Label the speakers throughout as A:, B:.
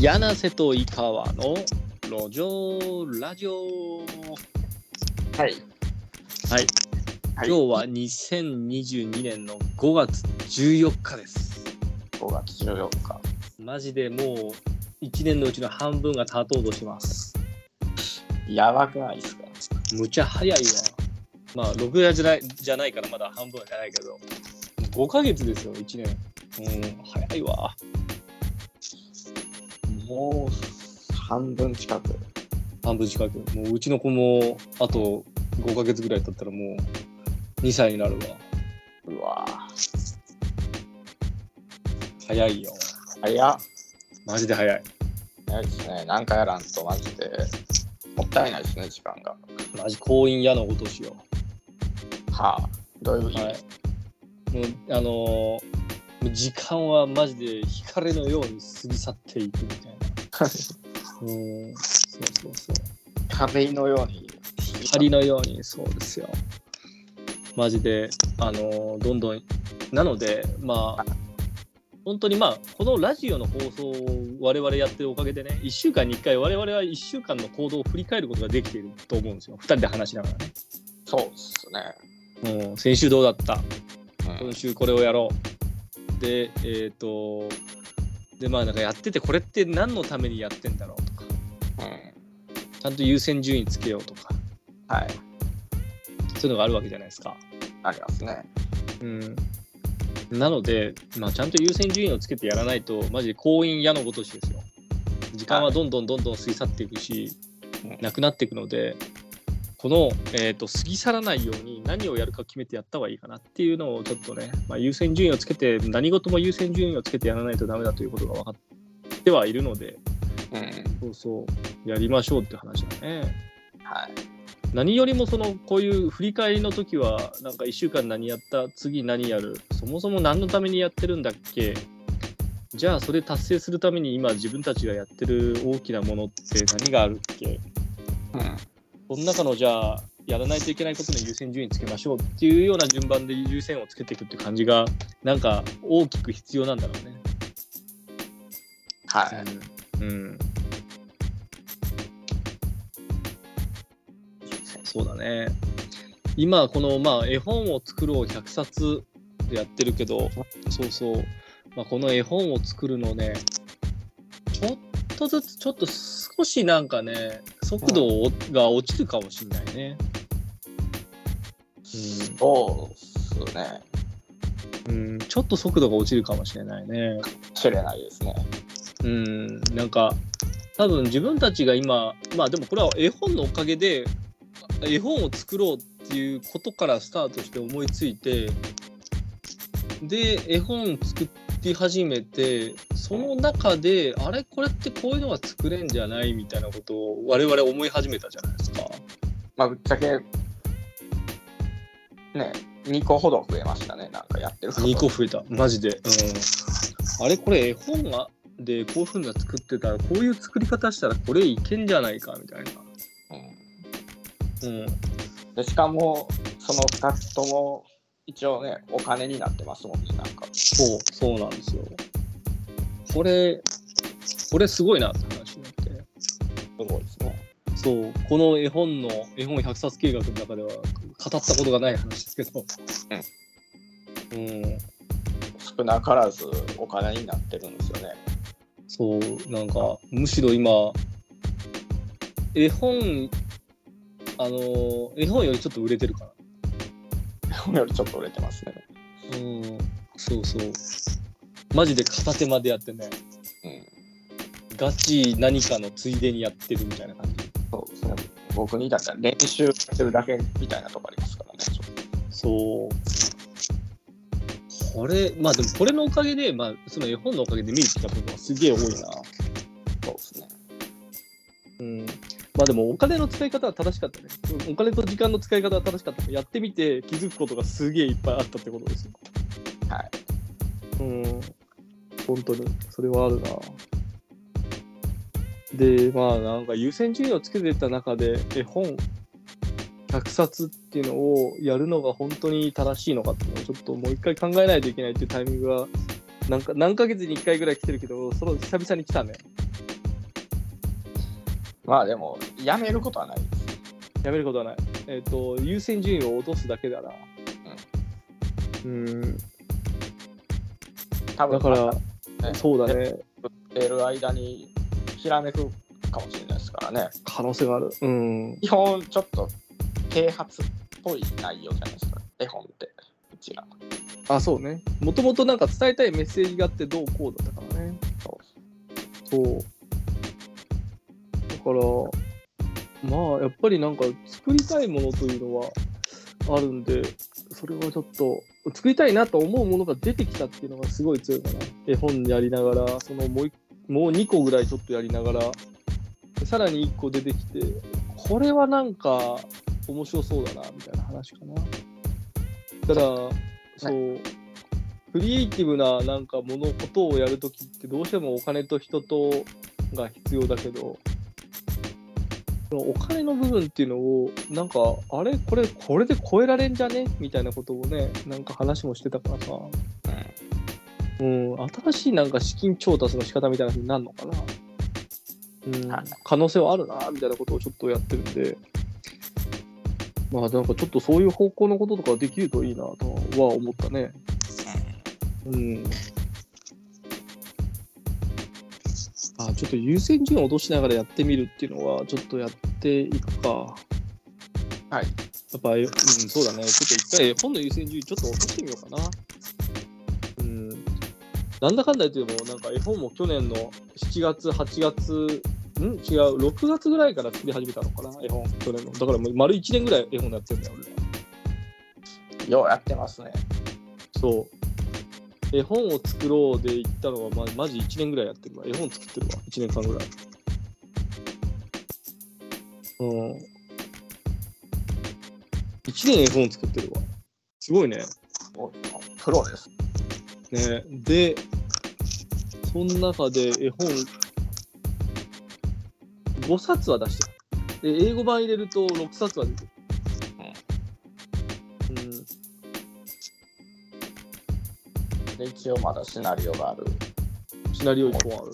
A: 柳瀬と井川の路上ラジオ。
B: はい。
A: はい、
B: はい
A: 今日は2022年の5月14日です。
B: 5月14日。
A: マジでもう1年のうちの半分が経とうとします。
B: やばくないですか？
A: むちゃ早いわ。まあ、6月じゃないじゃないからまだ半分じゃないけど、5ヶ月ですよ、1年。うん、早いわ。
B: もう半分近く。
A: 半分近く。もううちの子もあと5ヶ月ぐらい経ったらもう2歳になるわ。
B: うわ
A: 早いよ。
B: 早っ。
A: マジで早い。
B: 早いですね。なんかやらんとマジでもったいないですね、時間が。
A: マジ婚姻矢のごとしよ。
B: はあ。どういう意味、
A: はい。もう、あのー時間はマジで光のように過ぎ去っていくみたいな。うん、そうそうそう。
B: 壁のように。
A: 光のように、そうですよ。マジで、あのーどんどん、なので、まあ、本当にまあ、このラジオの放送を我々やってるおかげでね、1週間に1回、我々は1週間の行動を振り返ることができていると思うんですよ。2人で話しながらね。
B: そうっすね。
A: うん、先週どうだった？
B: うん
A: 今週これをやろう。で、えっ、と、で、まあなんかやってて、これって何のためにやってんだろうとか、
B: うん。
A: ちゃんと優先順位つけようとか、
B: はい。
A: そういうのがあるわけじゃないですか。
B: ありますね。
A: うん。なので、まあちゃんと優先順位をつけてやらないと、マジで婚姻矢のごとしですよ。時間はどんどんどんどん過ぎ去っていくし、
B: うん
A: なくなっていくので、この、えー、と過ぎ去らないように何をやるか決めてやった方がいいかなっていうのをちょっとね、まあ、優先順位をつけて何事も優先順位をつけてやらないとダメだということが分かってはいるので
B: うん。
A: そうそうやりましょうって話だね
B: はい。
A: 何よりもそのこういう振り返りの時はなんか1週間何やった？次何やる？そもそも何のためにやってるんだっけ？じゃあそれ達成するために今自分たちがやってる大きなものって何があるっけ？
B: うん。
A: その中のじゃあやらないといけないことの優先順位つけましょうっていうような順番で優先をつけていくっていう感じがなんか大きく必要なんだろうね。
B: はい。
A: うん。そうだね。今このまあ絵本を作ろう100冊でやってるけどそうそう、まあ、この絵本を作るのねちょっとずつちょっと少しなんかね速度をが落ちるかもしれないね。
B: そうっすね。
A: うん、うん、ちょっと速度が落ちるかもしれないね。
B: 知れないですね。
A: うん、なんか多分自分たちが今まあでもこれは絵本のおかげで絵本を作ろうっていうことからスタートして思いついてで絵本作り始めてその中であれこれってこういうのが作れんじゃないみたいなことを我々思い始めたじゃないですか。
B: まあ、ぶっちゃけ、ね、2個ほど増えましたね。なんかやってること
A: 2個増えたマジで。うん、あれこれ絵本がでこういうふうな作ってたらこういう作り方したらこれいけんじゃないかみたいな。
B: うん
A: うん
B: でしかも、その2つとも一応ね、お金になってますもんね、なんか。
A: そう、そうなんですよ。これ、これすごいなって話になって。
B: すごいですね。
A: そう、この絵本の、絵本100冊計画の中では語ったことがない話ですけど。うん。
B: 少なからずお金になってるんですよね。
A: そう、なんか、むしろ今、絵本、あの、絵本よりちょっと売れてるか
B: 日本よりちょっと売れてますね。
A: な。うん。そうそう。マジで片手までやってね、
B: うん。
A: ガチ何かのついでにやってるみたいな感じ。
B: そうですね。僕にだったら練習してるだけみたいなとこありますからね。
A: そう。これ、まあでもこれのおかげで、まあその絵本のおかげで見えてきた部分はすげえ多いな。
B: とそうですね。
A: うん。まあでもお金の使い方は正しかったね。お金と時間の使い方は正しかった。やってみて気づくことがすげえいっぱいあったってことですよ。
B: はい。
A: うん。本当に、それはあるな。で、まあなんか優先順位をつけてた中で絵本100冊っていうのをやるのが本当に正しいのかっていうのをちょっともう一回考えないといけないっていうタイミングがなんか何ヶ月に1回ぐらい来てるけど、その久々に来たね。
B: まあでも、やめることはないです。
A: やめることはない。えっ、と、優先順位を落とすだけだな。うん。
B: 多分
A: だから、
B: ね
A: そうだね。
B: 得る間にひらめくかもしれないですからね。
A: 可能性がある。うん。
B: 基本ちょっと啓発っぽい内容じゃないですか。絵本って。うちら。
A: あ、そうね。もともとなんか伝えたいメッセージがあってどうこうだったからね。
B: そう
A: そう。だから、まあ、やっぱりなんか作りたいものというのはあるんで、それはちょっと、作りたいなと思うものが出てきたっていうのがすごい強いかな。絵本やりながら、そのもうもう2個ぐらいちょっとやりながら、さらに1個出てきて、これはなんか面白そうだな、みたいな話かな。ただ、そう、クリエイティブななんかもの、ことをやるときってどうしてもお金と人とが必要だけど、お金の部分っていうのを、なんか、あれこれ、これで超えられんじゃね？みたいなことをね、なんか話もしてたからさ、うん、新しいなんか資金調達の仕方みたいな風になるのかな。うん。
B: はい、
A: 可能性はあるな、みたいなことをちょっとやってるんで、まあなんかちょっとそういう方向のこととかできるといいなとは思ったね。うん。あ、ちょっと優先順位を落としながらやってみるっていうのは、ちょっとやっていくか。
B: はい。
A: やっぱ、うん、そうだね。ちょっと一回本の優先順位ちょっと落としてみようかな。うん。なんだかんだ言っても、なんか絵本も去年の7月、8月、ん？違う、6月ぐらいから作り始めたのかな、絵本、去年の。だからもう丸1年ぐらい絵本やってんだよ、俺ら。
B: ようやってますね。
A: そう。絵本を作ろうで行ったのは、ま、マジ1年ぐらいやってるわ。絵本作ってるわ。1年間ぐらい。うん。1年絵本作ってるわ。すごいね。
B: おプロです。
A: ねで、その中で絵本5冊は出してる。で、英語版入れると6冊は出てる。
B: 一応まだシナリオがある。
A: シナリオ1本ある。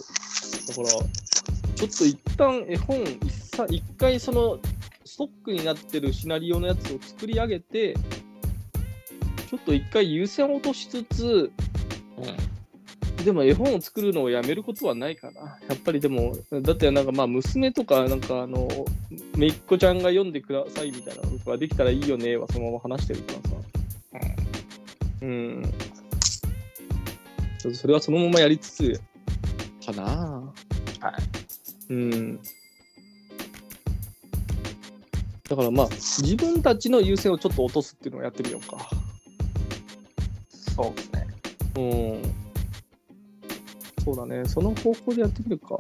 A: だから、ちょっと一旦絵本一さ、一回そのストックになってるシナリオのやつを作り上げて、ちょっと一回優先落としつつ、
B: うん。
A: でも絵本を作るのをやめることはないかな。やっぱりでも、だってなんかまあ娘とか、なんかあの、めいっ子ちゃんが読んでくださいみたいなのができたらいいよねはそのまま話してるからさ。うん。ちょっとそれはそのままやりつつ、かな。
B: はい。
A: うん。だからまあ、自分たちの優先をちょっと落とすっていうのをやってみようか。
B: そうですね。
A: うん。そうだね。その方向でやってみるか。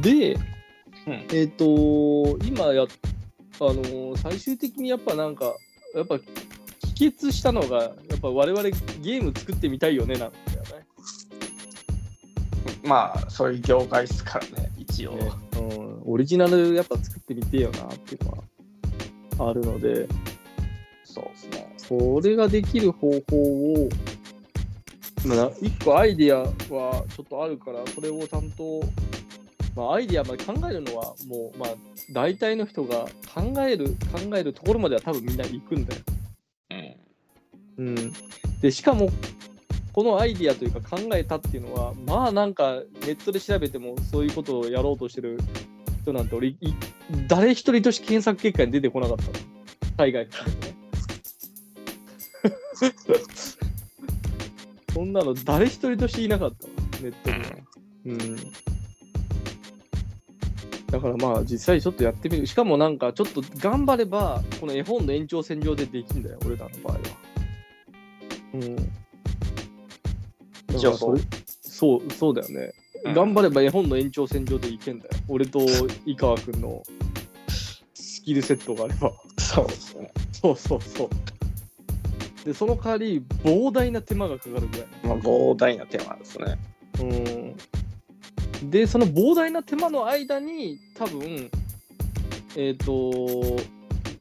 A: で、
B: うん
A: えっ、と、今や、あのー最終的にやっぱなんか、やっぱ、帰結したのが、ぱ我々ゲーム作ってみたいよね、なんだよね。
B: まあ、そういう業界ですからね、一応。
A: ねうん、オリジナルやっぱ作ってみてえよなっていうのはあるので、
B: そうですね。
A: それができる方法を、まあ、一個アイディアはちょっとあるから、それをちゃんと、まあ、アイディアまで考えるのは、もう、まあ、大体の人が考える、考えるところまでは多分みんな行くんだよ。
B: うん。
A: で、しかも、このアイディアというか考えたっていうのは、まあなんかネットで調べてもそういうことをやろうとしてる人なんて俺、誰一人として検索結果に出てこなかったの。海外含めてね。そんなの誰一人としていなかったわ、ネットには。うん。だからまあ実際ちょっとやってみる。しかもなんかちょっと頑張れば、この絵本の延長線上でできるんだよ、俺らの場合。うん。
B: 一応そう
A: だからそれそう、そうだよね。
B: うん
A: 頑張れば絵本の延長線上でいけんだよ。俺と井川君のスキルセットがあれば。
B: そうですね。
A: そうそうそう。で、その代わり膨大な手間がかかるぐらい。
B: まあ、膨大なテーマですね。
A: うんで、その膨大な手間の間に、多分えっ、と、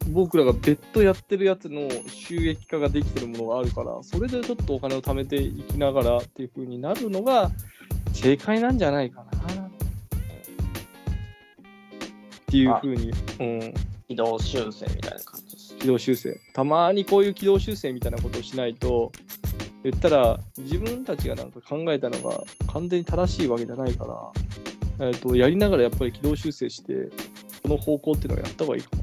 A: 僕らが別途やってるやつの収益化ができてるものがあるから、それでちょっとお金を貯めていきながらっていう風になるのが正解なんじゃないかな。っていうふうに、うん、
B: 軌道修正みたいな感じです。
A: 軌道修正たまにこういう軌道修正みたいなことをしないと言ったら自分たちがなんか考えたのが完全に正しいわけじゃないから、えー、とやりながらやっぱり軌道修正してこの方向っていうのをやった方がいいかも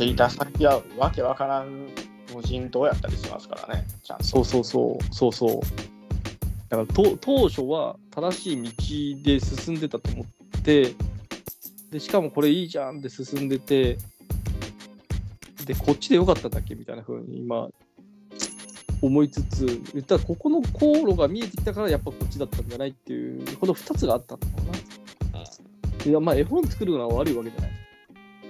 A: ね
B: 着いた先はわけわからん無人島やったりしますからね、ちゃんと。
A: そうそうそうそう。そうだからと当初は正しい道で進んでたと思ってでしかもこれいいじゃんって進んでてでこっちでよかったんだっけみたいな風に今思いつつ言ったらここの航路が見えてきたからやっぱこっちだったんじゃないっていうこの2つがあったのかな。いやまあ絵本作るのは悪いわけじゃない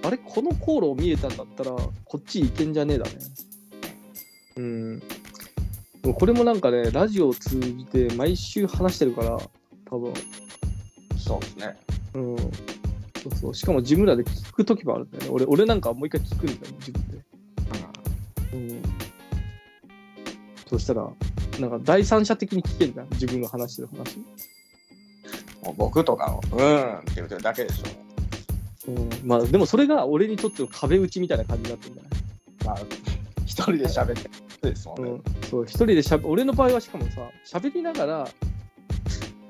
A: あれこの航路見えたんだったらこっち行けんじゃねえだね。うん。これもなんかねラジオを通じて毎週話してるから多分。
B: そうですね。
A: うん。そうそう。しかも自分らで聞く時もあるんだよね。俺俺なんかもう一回聞くんだよ自分で。うん。そしたらなんか第三者的に聞けんだ自分が話してる話。
B: 僕とかの、うーんって言ってるだけでしょ。
A: うん。まあでもそれが俺にとっての壁打ちみたいな感じになってるんだね
B: まあ、一人で喋ってるですもんね。
A: うん、そう一人でしゃべ俺の場合はしかもさ喋りながら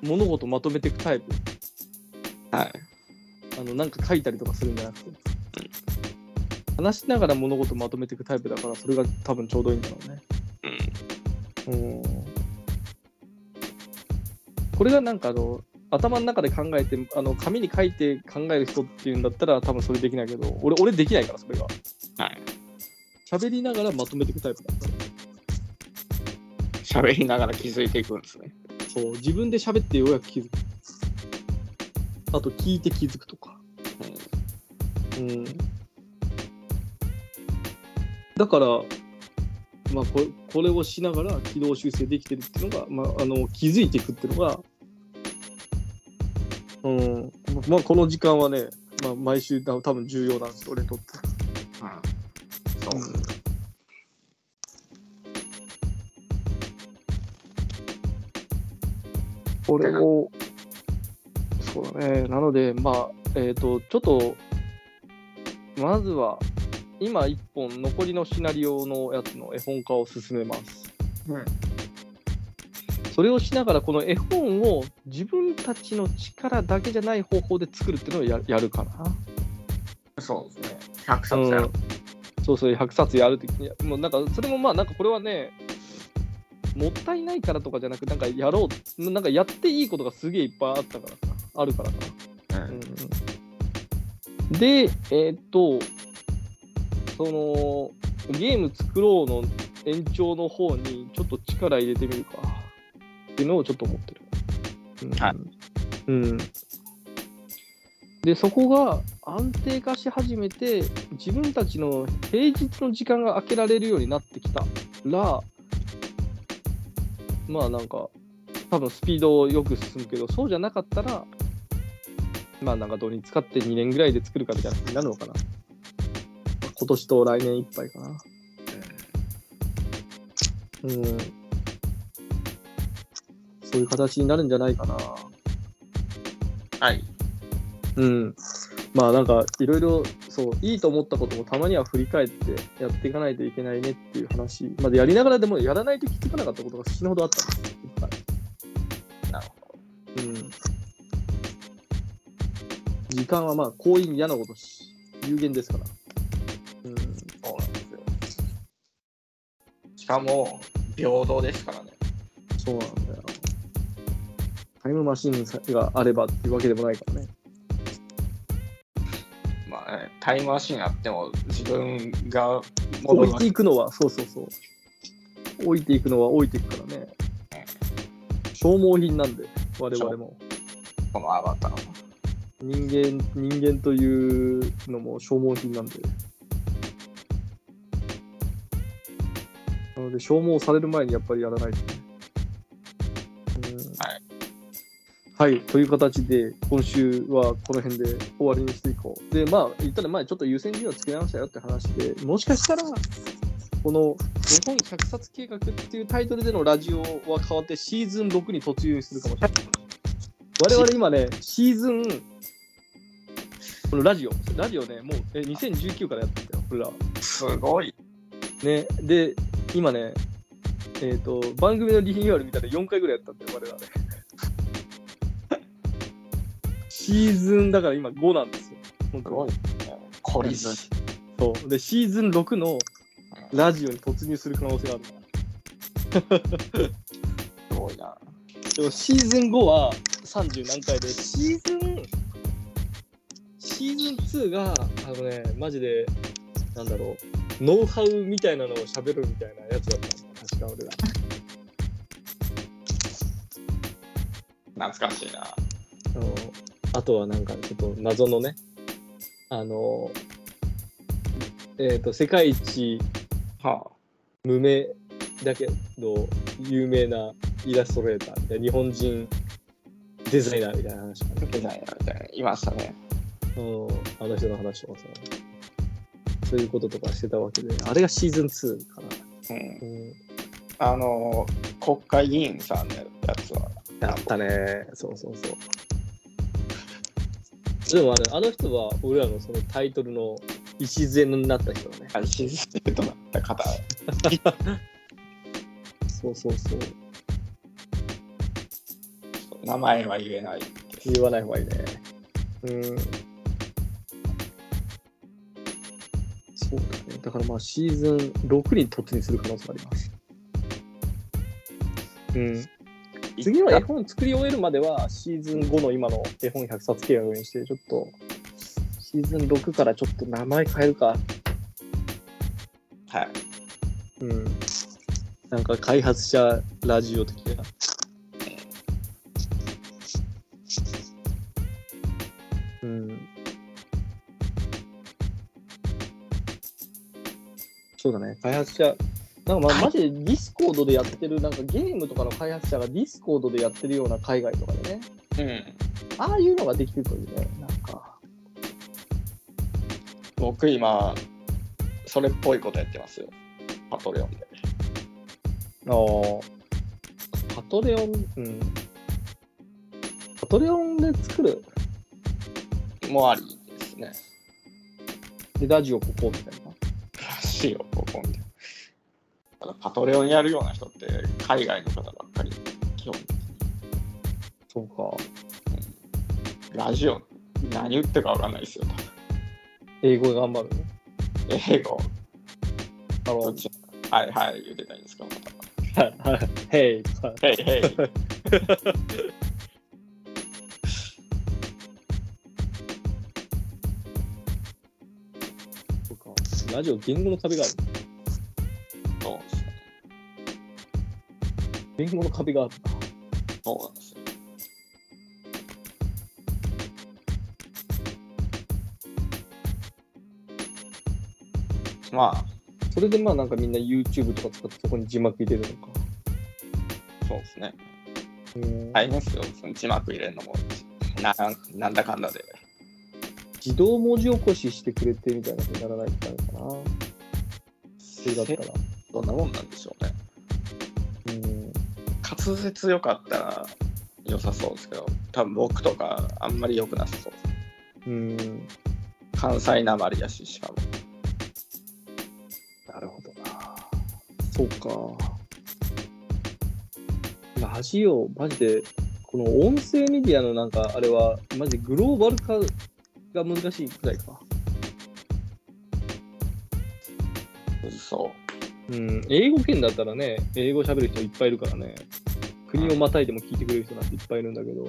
A: 物事まとめていくタイプ。
B: はい。
A: あのなんか書いたりとかするんじゃなくて、話しながら物事まとめていくタイプだからそれが多分ちょうどいいんだろうね。うん。これがなんかあの頭の中で考えてあの紙に書いて考える人っていうんだったら多分それできないけど俺俺できないからそれが
B: はい。
A: 喋りながらまとめていくタイプだから
B: 喋りながら気づいていくんですね。
A: そう、自分で喋ってようやく気づく。あと、聞いて気づくとか。うん。だから、まあこれ、これをしながら軌道修正できてるっていうのが、まあ、あの気づいていくっていうのが、うん、まあ、この時間はね、まあ、毎週多分重要なんですよ、俺にとって。
B: うん。そう。
A: これを、そうだね、なので、まあ、えっ、と、ちょっと、まずは、今1本、残りのシナリオのやつの絵本化を進めます。
B: うん。
A: それをしながら、この絵本を自分たちの力だけじゃない方法で作るっていうのをややるかな。
B: そうですね。100冊やる。
A: そうそう、100冊やるって、もうなんか、それもまあ、なんかこれはね、もったいないからとかじゃなく、なんかやろう、なんかやっていいことがすげえいっぱいあったからさ、あるからかな。
B: うん
A: うんで、えーっと、その、ゲーム作ろうの延長の方にちょっと力入れてみるかっていうのをちょっと思ってる。うん
B: はい
A: うん。で、そこが安定化し始めて、自分たちの平日の時間が空けられるようになってきたら、まあなんか、多分スピードをよく進むけど、そうじゃなかったら、まあなんか土日使って2年ぐらいで作るかみたいな感じになるのかな。今年と来年いっぱいかな。うん。そういう形になるんじゃないかな。
B: はい。
A: うん。まあなんかいろいろそういいと思ったこともたまには振り返ってやっていかないといけないねっていう話までやりながらでもやらないと気づかなかったことが死ぬほどあったんですよ。いっぱい
B: なるほ
A: うん。時間はまあ行為に嫌なことし有限ですから。うん。
B: ど。そうなんですよ。しかも、平等ですからね。
A: そうなんだよ。タイムマシンがあればっていうわけでもないからね。
B: まあね、タイムマシンあっても自分が戻
A: 置いていくのは、そうそうそう。置いていくのは置いていくからね。消耗品なんで、我々も。
B: このアバター。
A: 人間、人間というのも消耗品なんで。なので、消耗される前にやっぱりやらないと
B: はい、
A: という形で、今週はこの辺で終わりにしていこう。で、まあ、言ったら前ちょっと優先順位をつけ直したよって話で、もしかしたら、この日本100冊計画っていうタイトルでのラジオは変わってシーズン6に突入するかもしれない。我々今ね、シーズンこのラジオ、ラジオね、もうえ2019からやってたよ、俺ら。
B: すごい。
A: ね、で、今ね、えっ、と、番組のリニューアル見たら4回ぐらいやったんだよ、我々。シーズンだから今5なんですよ。本当
B: すごい。懲りず。す
A: そう。で、シーズン6のラジオに突入する可能性がある。
B: ごいな。
A: でもシーズン5は30何回で、シーズン、シーズン2が、あのね、マジで、なんだろう、ノウハウみたいなのを喋るみたいなやつだった確か俺ら。
B: 懐かしいな。
A: あのあとはなんかちょっと謎のね、あの、えっ、と、世界一
B: は
A: 無名だけど有名なイラストレーターみたいな、日本人デザイナーみたいな話か
B: あ。デザイナーみたいな。いましたね。
A: な。うん、あの人の話とかさ、そういうこととかしてたわけで、あれがシーズン2かな。
B: うん。
A: うん、
B: あの、国会議員さんのやつは。
A: やったね。そうそうそう。でもあれ、あの人は俺らのそのタイトルの礎になった人だね。
B: 配信してとなった方。
A: そうそうそう。
B: 名前は言えない。
A: 言わない方がいいね。うん。そうだね。だからまあシーズン6に突入する可能性があります。うん。次の絵本作り終えるまではシーズン5の今の絵本100冊計画にして、ちょっとシーズン6からちょっと名前変えるか。
B: はい。
A: うん。なんか開発者ラジオ的な。うん。そうだね、開発者、なんかまマジでディスコードでやってる、なんかゲームとかの開発者がディスコードでやってるような海外とかでね、
B: うん。
A: ああいうのができるといいね、なんか。
B: 僕今、それっぽいことやってますよ。パトレオンで。
A: ああ。パトレオン、うん。パトレオンで作る？
B: もありですね。
A: で、ラジオここみたいな。
B: らしいよ、ここみたいな。パトレオンやるような人って海外の方ばっかり、基本。
A: そうか。
B: ラジオ、何言ってるかわかんないですよ。
A: 英語で頑張るね。
B: 英語、
A: あの、
B: はいはい、言ってたいんですか。
A: はいはい。ヘイとか。
B: へいへい。
A: そうか。ラジオ言語の壁がある。言語の壁がある。
B: そうなんですよ。まあ、
A: それでまあなんかみんな YouTube とか使ってそこに字幕入れるのか。
B: そうですね。
A: うん
B: 大変ですよ。その字幕入れるのも、ななんだかんだで。
A: 自動文字起こししてくれてみたいなふうにならないとダメかな。それだったら。
B: どんなもんなんでしょうね。
A: うん。
B: 滑舌良かったら良さそうですけど、多分僕とかあんまり良くなさそう。
A: うん。
B: 関西なまりやし、しかも。
A: なるほどな。そうか。ラジオ、マジで、この音声メディアのなんか、あれは、マジでグローバル化が難しいくらいか。
B: そ
A: うん、英語圏だったらね、英語喋る人いっぱいいるからね、国をまたいでも聞いてくれる人なんていっぱいいるんだけど、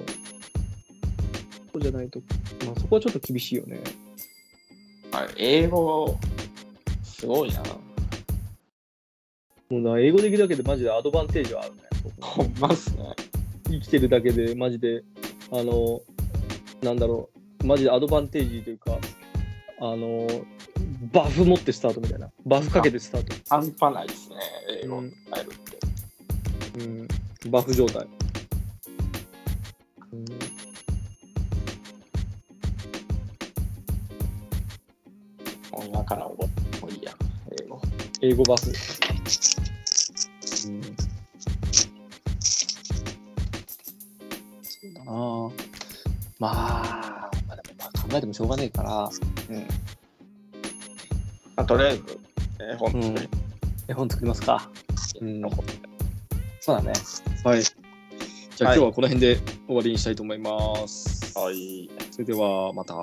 A: そうじゃないと、まあそこはちょっと厳しいよね。
B: う。はい、英語、すごいな。
A: もうな、英語できるだけでマジでアドバンテージはあるね。
B: ほんまっすね。
A: 生きてるだけで、マジで、あの、なんだろう、マジでアドバンテージというか、あの、バフ持ってスタートみたいな。バフかけてスタート。
B: 半端ないですね、英語
A: うん
B: 変えるって。
A: うん、バフ状態。うん
B: 今から覚えもういいや、英語。
A: 英語バフ。うん。そうだなまあ、まあでもまあえてもしょうがねえから、
B: うん。まあ、とりあえず、絵本作り、
A: 絵本作りますか。うんそうだね。はい。じゃあ今日はこの辺で終わりにしたいと思います。
B: はい。
A: それではまた。